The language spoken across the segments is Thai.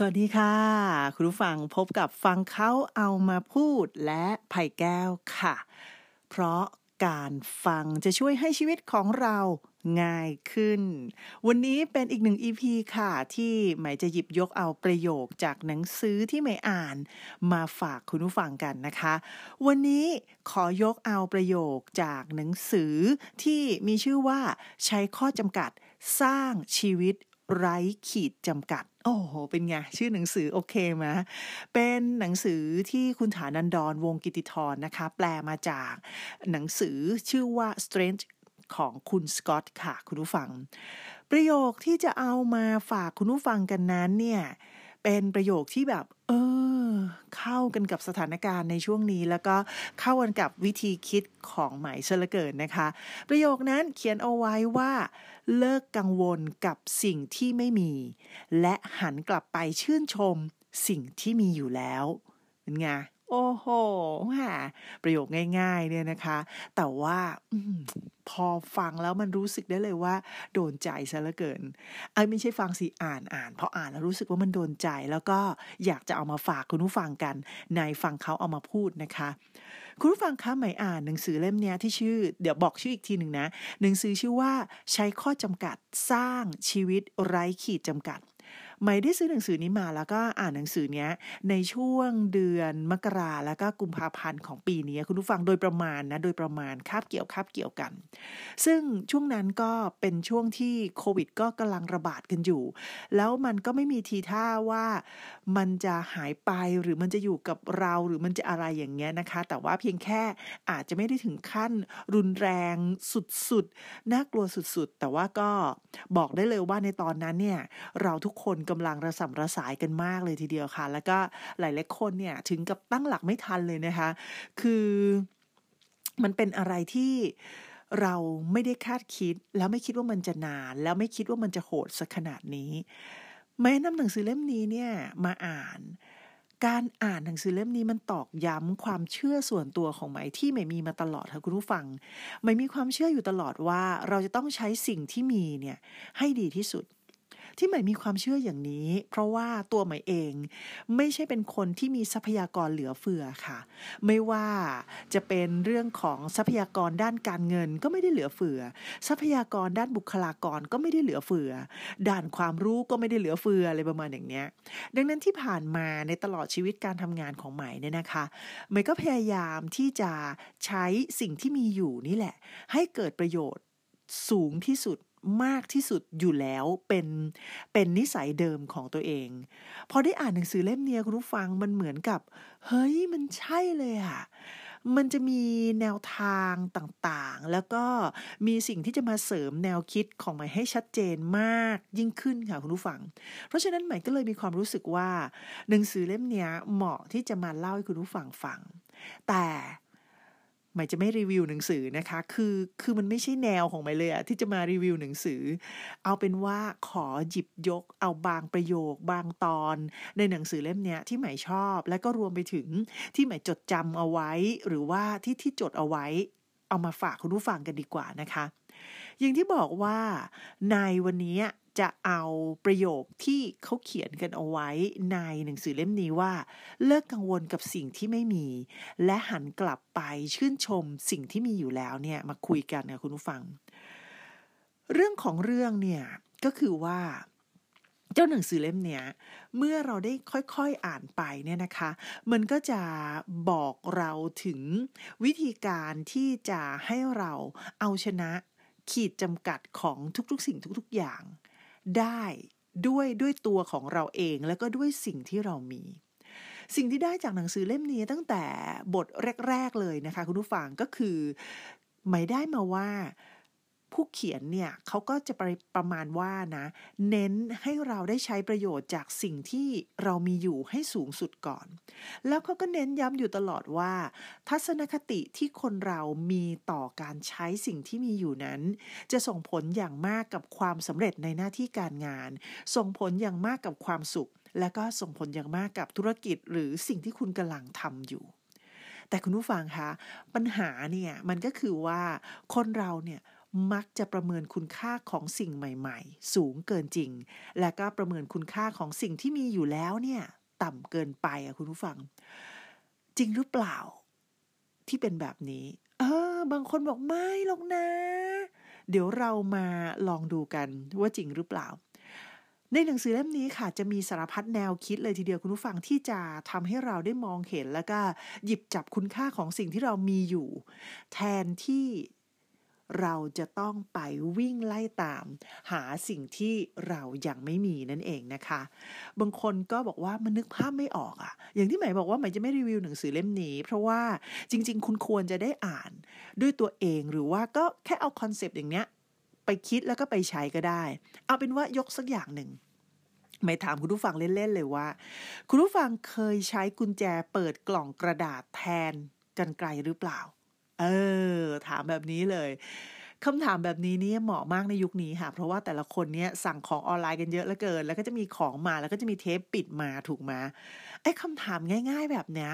สวัสดีค่ะ คุณผู้ฟังพบกับฟังเขาเอามาพูดและไผ่แก้วค่ะ เพราะการฟังจะช่วยให้ชีวิตของเราง่ายขึ้น วันนี้เป็นอีกหนึ่ง EP ค่ะ ที่หมายจะหยิบยกเอาประโยคจากหนังสือที่หมายอ่านมาฝากคุณผู้ฟังกันนะคะ วันนี้ขอยกเอาประโยคจากหนังสือที่มีชื่อว่าใช้ข้อจำกัดสร้างชีวิตไร้ขีดจำกัด โอ้โห เป็นไง ชื่อหนังสือโอเคไหมเป็นหนังสือที่คุณฐานันดรวงกิติธรนะคะ แปลมาจากหนังสือชื่อว่า Strange ของคุณสกอตค่ะ คุณผู้ฟัง ประโยคที่จะเอามาฝากคุณผู้ฟังกันนั้นเนี่ย เป็นประโยคที่แบบ เออ เข้ากันกับสถานการณ์ในช่วงนี้ แล้วก็เข้ากันกับวิธีคิดของหมายเชลเกินนะคะ ประโยคนั้นเขียนเอาไว้ว่า เลิกกังวลกับสิ่งที่ไม่มี และหันกลับไปชื่นชมสิ่งที่มีอยู่แล้วเป็นไง โอ้โหประโยคง่ายๆเนี่ยนะคะ แต่ว่าอพอฟังแล้วมันรู้สึกได้เลยว่า โดนใจซะเหลือเกินไอ้ไม่ใช่ฟังสิอ่านอ่านพออ่านแล้วรู้สึกว่ามันโดนใจ แล้วก็อยากจะเอามาฝากคุณผู้ฟังกัน ในฟังเขาเอามาพูดนะคะ คุณผู้ฟังคะหมายอ่านหนังสือเล่มนี้ที่ชื่อ เดี๋ยวบอกชื่ออีกทีหนึ่งนะ หนังสือชื่อว่าใช้ข้อจำกัดสร้างชีวิตไร้ขีดจำกัด ไม่ได้ซื้อหนังสือนี้มาแล้วก็อ่านหนังสือเนี้ยในช่วงเดือนมกราแล้วก็กุมภาพันธ์ของปีนี้คุณผู้ฟังโดยประมาณนะโดยประมาณคาบเกี่ยวคาบเกี่ยวกัน ซึ่งช่วงนั้นก็เป็นช่วงที่โควิดก็กำลังระบาดกันอยู่ แล้วมันก็ไม่มีทีท่าว่ามันจะหายไปหรือมันจะอยู่กับเราหรือมันจะอะไรอย่างเงี้ยนะคะ แต่ว่าเพียงแค่อาจจะไม่ได้ถึงขั้นรุนแรงสุดๆน่ากลัวสุดๆ แต่ว่าก็บอกได้เลยว่าในตอนนั้นเนี่ยเราทุกคนกำลังระสำระสายกันมากเลยทีเดียวค่ะ แล้วก็หลายๆคนเนี่ยถึงกับตั้งหลักไม่ทันเลยนะคะ คือมันเป็นอะไรที่เราไม่ได้คาดคิด แล้วไม่คิดว่ามันจะนาน แล้วไม่คิดว่ามันจะโหดสักขนาดนี้ แม้นำหนังสือเล่มนี้เนี่ยมาอ่านการอ่านหนังสือเล่มนี้มันตอกย้ำความเชื่อส่วนตัวของไหมที่ไม่มีมาตลอดค่ะคุณผู้ฟัง ไม่มีความเชื่ออยู่ตลอดว่าเราจะต้องใช้สิ่งที่มีเนี่ยให้ดีที่สุด ที่ใหม่มีความเชื่ออย่างนี้ เพราะว่าตัวใหม่เองไม่ใช่เป็นคนที่มีทรัพยากรเหลือเฟือค่ะ ไม่ว่าจะเป็นเรื่องของทรัพยากรด้านการเงินก็ไม่ได้เหลือเฟือ ทรัพยากรด้านบุคลากรก็ไม่ได้เหลือเฟือ ด้านความรู้ก็ไม่ได้เหลือเฟืออะไรประมาณอย่างเนี้ย ดังนั้นที่ผ่านมาในตลอดชีวิตการทำงานของใหม่เนี่ยนะคะใหม่ก็พยายามที่จะใช้สิ่งที่มีอยู่นี่แหละ ให้เกิดประโยชน์สูงที่สุด มากที่สุดอยู่แล้วเป็นเป็นนิสัยเดิมของตัวเอง พอได้อ่านหนังสือเล่มนี้คุณผู้ฟังมันเหมือนกับ เฮ้ยมันใช่เลยอะมันจะมีแนวทางต่างๆ แล้วก็มีสิ่งที่จะมาเสริมแนวคิดของใหม่ให้ชัดเจนมากยิ่งขึ้นค่ะคุณผู้ฟัง เพราะฉะนั้นใหม่ก็เลยมีความรู้สึกว่า หนังสือเล่มนี้เหมาะที่จะมาเล่าให้คุณผู้ฟังฟัง แต่ หมายจะไม่รีวิวหนังสือนะคะ คือคือมันไม่ใช่แนวของหมายเลยอะที่จะมารีวิวหนังสือ เอาเป็นว่าขอหยิบยก เอาบางประโยค บางตอน ในหนังสือเล่มนี้ที่หมายชอบ และก็รวมไปถึงที่หมายจดจำเอาไว้ หรือว่าที่ที่จดเอาไว้ เอามาฝากคุณผู้ฟังกันดีกว่านะคะ อย่างที่บอกว่าในวันนี้จะเอาประโยคที่เขาเขียนกันเอาไว้ในหนังสือเล่มนี้ว่า เลิกกังวลกับสิ่งที่ไม่มี และหันกลับไปชื่นชมสิ่งที่มีอยู่แล้วเนี่ยมาคุยกันนะคุณผู้ฟัง เรื่องของเรื่องเนี่ยก็คือว่า เจ้าหนังสือเล่มเนี้ยเมื่อเราได้ค่อยๆอ่านไปเนี่ยนะคะ มันก็จะบอกเราถึงวิธีการที่จะให้เราเอาชนะขีดจำกัดของทุกๆ สิ่งทุกๆอย่าง ได้ด้วยด้วยตัวของเราเองแล้วก็ด้วยสิ่งที่เรามี สิ่งที่ได้จากหนังสือเล่มนี้ตั้งแต่บทแรก ๆเลยนะคะ คุณผู้ฟังก็คือไม่ได้มาว่า ผู้เขียนเนี่ยเขาก็จะไปประมาณว่านะ เน้นให้เราได้ใช้ประโยชน์จากสิ่งที่เรามีอยู่ให้สูงสุดก่อน แล้วเขาก็เน้นย้ำอยู่ตลอดว่า ทัศนคติที่คนเรามีต่อการใช้สิ่งที่มีอยู่นั้น จะส่งผลอย่างมากกับความสำเร็จในหน้าที่การงาน ส่งผลอย่างมากกับความสุข และก็ส่งผลอย่างมากกับธุรกิจ หรือสิ่งที่คุณกำลังทำอยู่ แต่คุณผู้ฟังคะปัญหาเนี่ยมันก็คือว่าคนเราเนี่ย มักจะประเมินคุณค่าของสิ่งใหม่ ๆ สูงเกินจริง และก็ประเมินคุณค่าของสิ่งที่มีอยู่แล้วเนี่ยต่ำเกินไปอะคุณผู้ฟัง จริงหรือเปล่า ที่เป็นแบบนี้ เออ บางคนบอกไม่หรอกนะ เดี๋ยวเรามาลองดูกันว่าจริงหรือเปล่า ในหนังสือเล่มนี้ค่ะ จะมีสารพัดแนวคิดเลยทีเดียวคุณผู้ฟังที่จะทำให้เราได้มองเห็นแล้วก็หยิบจับคุณค่าของสิ่งที่เรามีอยู่ แทนที่ เราจะต้องไปวิ่งไล่ตาม หาสิ่งที่เรายังไม่มีนั่นเองนะคะ บางคนก็บอกว่ามันนึกภาพไม่ออกอะอย่างที่หมายบอกว่าหมายจะไม่รีวิวหนังสือเล่มนี้ เพราะว่าจริง ๆ คุณควรจะได้อ่านด้วยตัวเองหรือว่าก็แค่เอา concept อย่างเนี้ยไปคิดแล้วก็ไปใช้ก็ได้ เอาเป็นว่ายกสักอย่างหนึ่งไม่ถามคุณผู้ฟังเล่นๆเลยว่า คุณผู้ฟังเคยใช้กุญแจเปิดกล่องกระดาษแทนกรรไกรหรือเปล่า เออ ถามแบบนี้เลยคำถามแบบนี้นี่เหมาะมากในยุคนี้ค่ะ เพราะว่าแต่ละคนเนี้ยสั่งของออนไลน์กันเยอะเหลือเกิน แล้วก็จะมีของมาแล้วก็จะมีเทปปิดมาถูกไหมไอ้คำถามง่าย ๆ แบบเนี้ย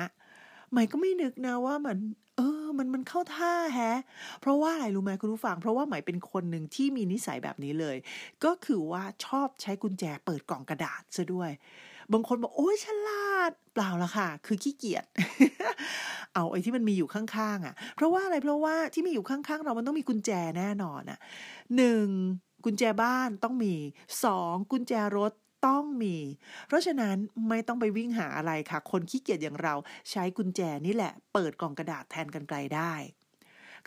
หมายก็ไม่นึกนะว่ามัน เออ มันมันเข้าท่าแฮะ เพราะว่าอะไรรู้ไหมคุณผู้ฟัง เพราะว่าหมายเป็นคนหนึ่งที่มีนิสัยแบบนี้เลย ก็คือว่าชอบใช้กุญแจเปิดกล่องกระดาษซะด้วย บางคนบอกโอ้ยฉลาด เปล่าละค่ะ คือขี้เกียจเอาไอ้ที่มันมีอยู่ข้างๆอะ เพราะว่าอะไรเพราะว่าที่มีอยู่ข้างๆ เรามันต้องมีกุญแจแน่นอนอะหนึ่งกุญแจบ้านต้องมีสองกุญแจรถต้องมี เพราะฉะนั้นไม่ต้องไปวิ่งหาอะไรค่ะ คนขี้เกียจอย่างเราใช้กุญแจนี่แหละ เปิดกล่องกระดาษแทนกันไกลได้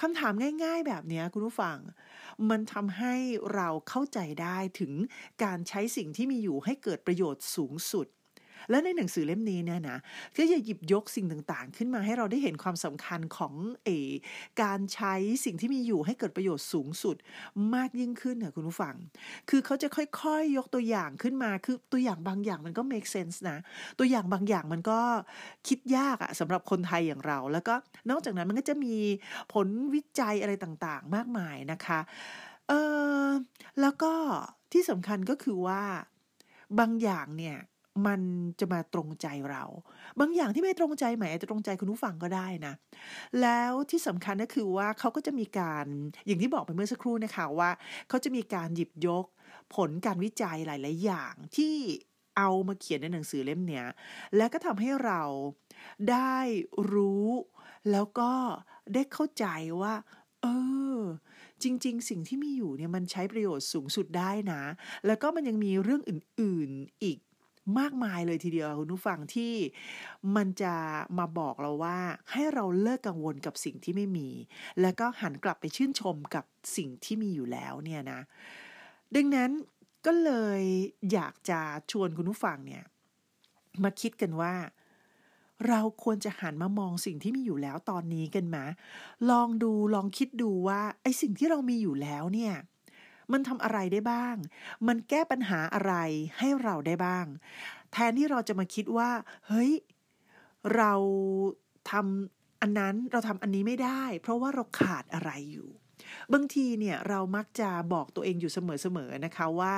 คำถามง่ายๆแบบนี้คุณผู้ฟัง มันทำให้เราเข้าใจได้ถึงการใช้สิ่งที่มีอยู่ให้เกิดประโยชน์สูงสุด และในหนังสือเล่มนี้เนี่ยนะก็จะหยิบยกสิ่งต่างๆ ขึ้นมาให้เราได้เห็นความสำคัญของเอการใช้สิ่งที่มีอยู่ให้เกิดประโยชน์สูงสุดมากยิ่งขึ้นค่ะคุณผู้ฟัง คือเขาจะค่อยๆ ยกตัวอย่างขึ้นมา คือตัวอย่างบางอย่างมันก็ make sense นะ ตัวอย่างบางอย่างมันก็คิดยากอะสำหรับคนไทยอย่างเรา แล้วก็นอกจากนั้นมันก็จะมีผลวิจัยอะไรต่างๆ มากมายนะคะ เออแล้วก็ที่สำคัญก็คือว่าบางอย่างเนี่ย มันจะมาตรงใจเรา บางอย่างที่ไม่ตรงใจหมายอาจจะตรงใจคุณผู้ฟังก็ได้นะ แล้วที่สำคัญก็คือว่าเขาก็จะมีการอย่างที่บอกไปเมื่อสักครู่นะคะว่าเขาจะมีการหยิบยกผลการวิจัยหลาย ๆ อย่างที่เอามาเขียนในหนังสือเล่มเนี้ย แล้วก็ทำให้เราได้รู้แล้วก็ได้เข้าใจว่า เออ จริง ๆ สิ่งที่มีอยู่เนี่ยมันใช้ประโยชน์สูงสุดได้นะ แล้วก็มันยังมีเรื่องอื่น ๆ อีก มากมายเลยทีเดียวคุณผู้ฟังที่มันจะมาบอกเราว่าให้เราเลิกกังวลกับสิ่งที่ไม่มี แล้วก็หันกลับไปชื่นชมกับสิ่งที่มีอยู่แล้วเนี่ยนะ ดังนั้นก็เลยอยากจะชวนคุณผู้ฟังเนี่ย มาคิดกันว่า เราควรจะหันมามองสิ่งที่มีอยู่แล้วตอนนี้กันไหมลองดูลองคิดดูว่าไอ้สิ่งที่เรามีอยู่แล้วเนี่ย มันทำอะไรได้บ้าง มันแก้ปัญหาอะไรให้เราได้บ้าง แทนที่เราจะมาคิดว่า เฮ้ย เราทำอันนั้นเราทำอันนี้ไม่ได้ เพราะว่าเราขาดอะไรอยู่บางทีเนี่ยเรามักจะบอกตัวเองอยู่เสมอๆนะคะว่า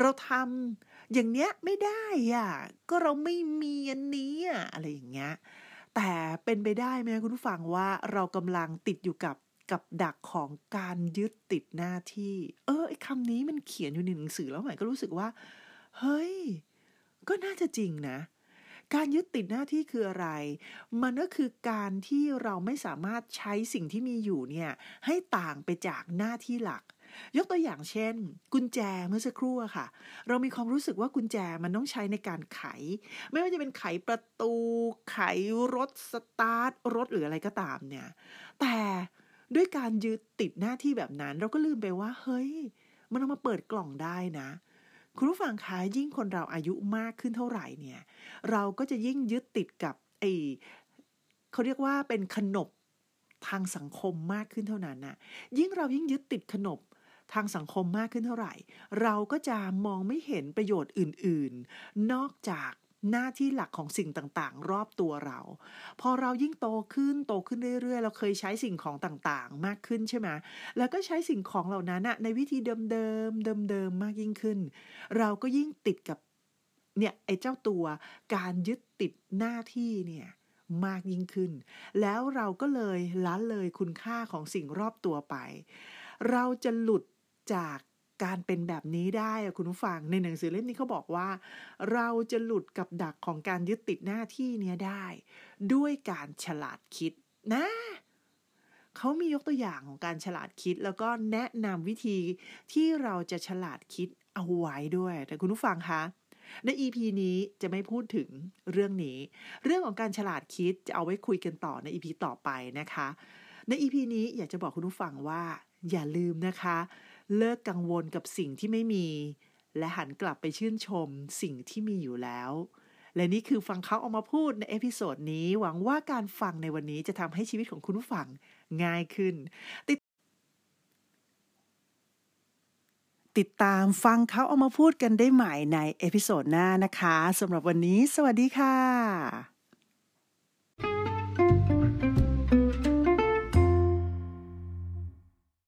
เราทำอย่างเนี้ยไม่ได้อะก็เราไม่มีอันนี้อะอะไรอย่างเงี้ยแต่เป็นไปได้ไหมคุณผู้ฟังว่าเรากำลังติดอยู่กับ กับดักของการยึดติดหน้าที่ เออไอ้คำนี้มันเขียนอยู่ในหนังสือแล้วหมายก็รู้สึกว่า เฮ้ย ก็น่าจะจริงนะ การยึดติดหน้าที่คืออะไร มันก็คือการที่เราไม่สามารถใช้สิ่งที่มีอยู่เนี่ย ให้ต่างไปจากหน้าที่หลักยกตัวอย่างเช่น กุญแจเมื่อสักครู่ค่ะ เรามีความรู้สึกว่ากุญแจมันต้องใช้ในการไข ไม่ว่าจะเป็นไขประตู ไขรถสตาร์ทรถหรืออะไรก็ตามเนี่ย แต่ ด้วยการยึดติดหน้าที่แบบนั้น เราก็ลืมไปว่า เฮ้ย มันเอามาเปิดกล่องได้นะ คุณผู้ฟังคะยิ่งคนเราอายุมากขึ้นเท่าไหร่เนี่ย เราก็จะยิ่งยึดติดกับไอเขาเรียกว่าเป็นขนบทางสังคมมากขึ้นเท่านั้นนะยิ่งเรายิ่งยึดติดขนบทางสังคมมากขึ้นเท่าไหร่ เราก็จะมองไม่เห็นประโยชน์อื่น ๆ นอกจาก หน้าที่หลักของสิ่งต่างๆ รอบตัวเรา พอเรายิ่งโตขึ้นโตขึ้นเรื่อยๆ เราเคยใช้สิ่งของต่างๆ มากขึ้นใช่ไหมแล้วก็ใช้สิ่งของเหล่านั้นในวิธีเดิมๆเดิมๆมากยิ่งขึ้น เราก็ยิ่งติดกับเนี่ยไอ้เจ้าตัวการยึดติดหน้าที่เนี่ยมากยิ่งขึ้น แล้วเราก็เลยล้เลยคุณค่าของสิ่งรอบตัวไป เราจะหลุดจาก การเป็นแบบนี้ได้คุณผู้ฟังในหนังสือเล่มนี้เขาบอกว่า เราจะหลุดกับดักของการยึดติดหน้าที่เนี้ยได้ ด้วยการฉลาดคิดนะเขามียกตัวอย่างของการฉลาดคิด แล้วก็แนะนำวิธีที่เราจะฉลาดคิดเอาไว้ด้วย แต่คุณผู้ฟังคะใน EP นี้จะไม่พูดถึงเรื่องนี้ เรื่องของการฉลาดคิดจะเอาไว้คุยกันต่อใน EP ต่อไปนะคะ ใน EP นี้อยากจะบอกคุณผู้ฟังว่า อย่าลืมนะคะ เลิกกังวลกับสิ่งที่ไม่มี และหันกลับไปชื่นชมสิ่งที่มีอยู่แล้ว และนี่คือฟังเขาเอามาพูดใน episode นี้ หวังว่าการฟังในวันนี้จะทำให้ชีวิตของคุณผู้ฟังง่ายขึ้น ติดติดตามฟังเขาเอามาพูดกันได้ใหม่ใน episode หน้านะคะสำหรับวันนี้ สวัสดีค่ะ